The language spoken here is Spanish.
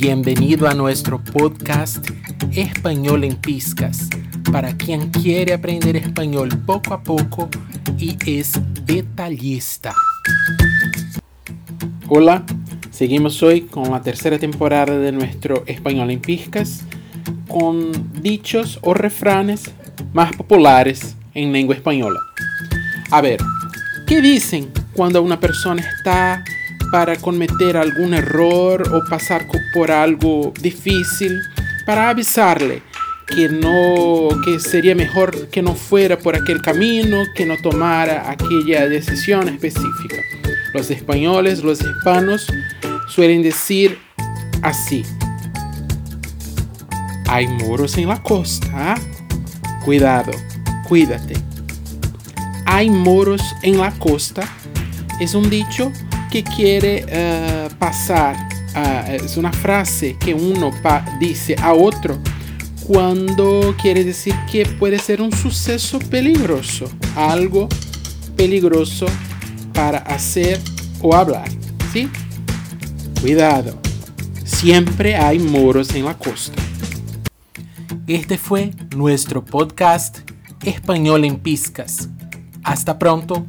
Bienvenido a nuestro podcast Español en Piscas para quien quiere aprender español poco a poco y es detallista. Hola, seguimos hoy con la tercera temporada de nuestro Español en Piscas con dichos o refranes más populares en lengua española. A ver, ¿qué dicen cuando una persona está para cometer algún error o pasar por algo difícil, para avisarle que no que sería mejor que no fuera por aquel camino, que no tomara aquella decisión específica. Los españoles, los hispanos suelen decir así: Hay moros en la costa, ¿ah? cuidado, cuídate. Hay moros en la costa es un dicho que quiere uh, pasar, es una frase que uno dice a otro cuando quiere decir que puede ser un suceso peligroso, algo peligroso para hacer o hablar, ¿sí? Cuidado, siempre hay moros en la costa. Este fue nuestro podcast Español en Piscas. Hasta pronto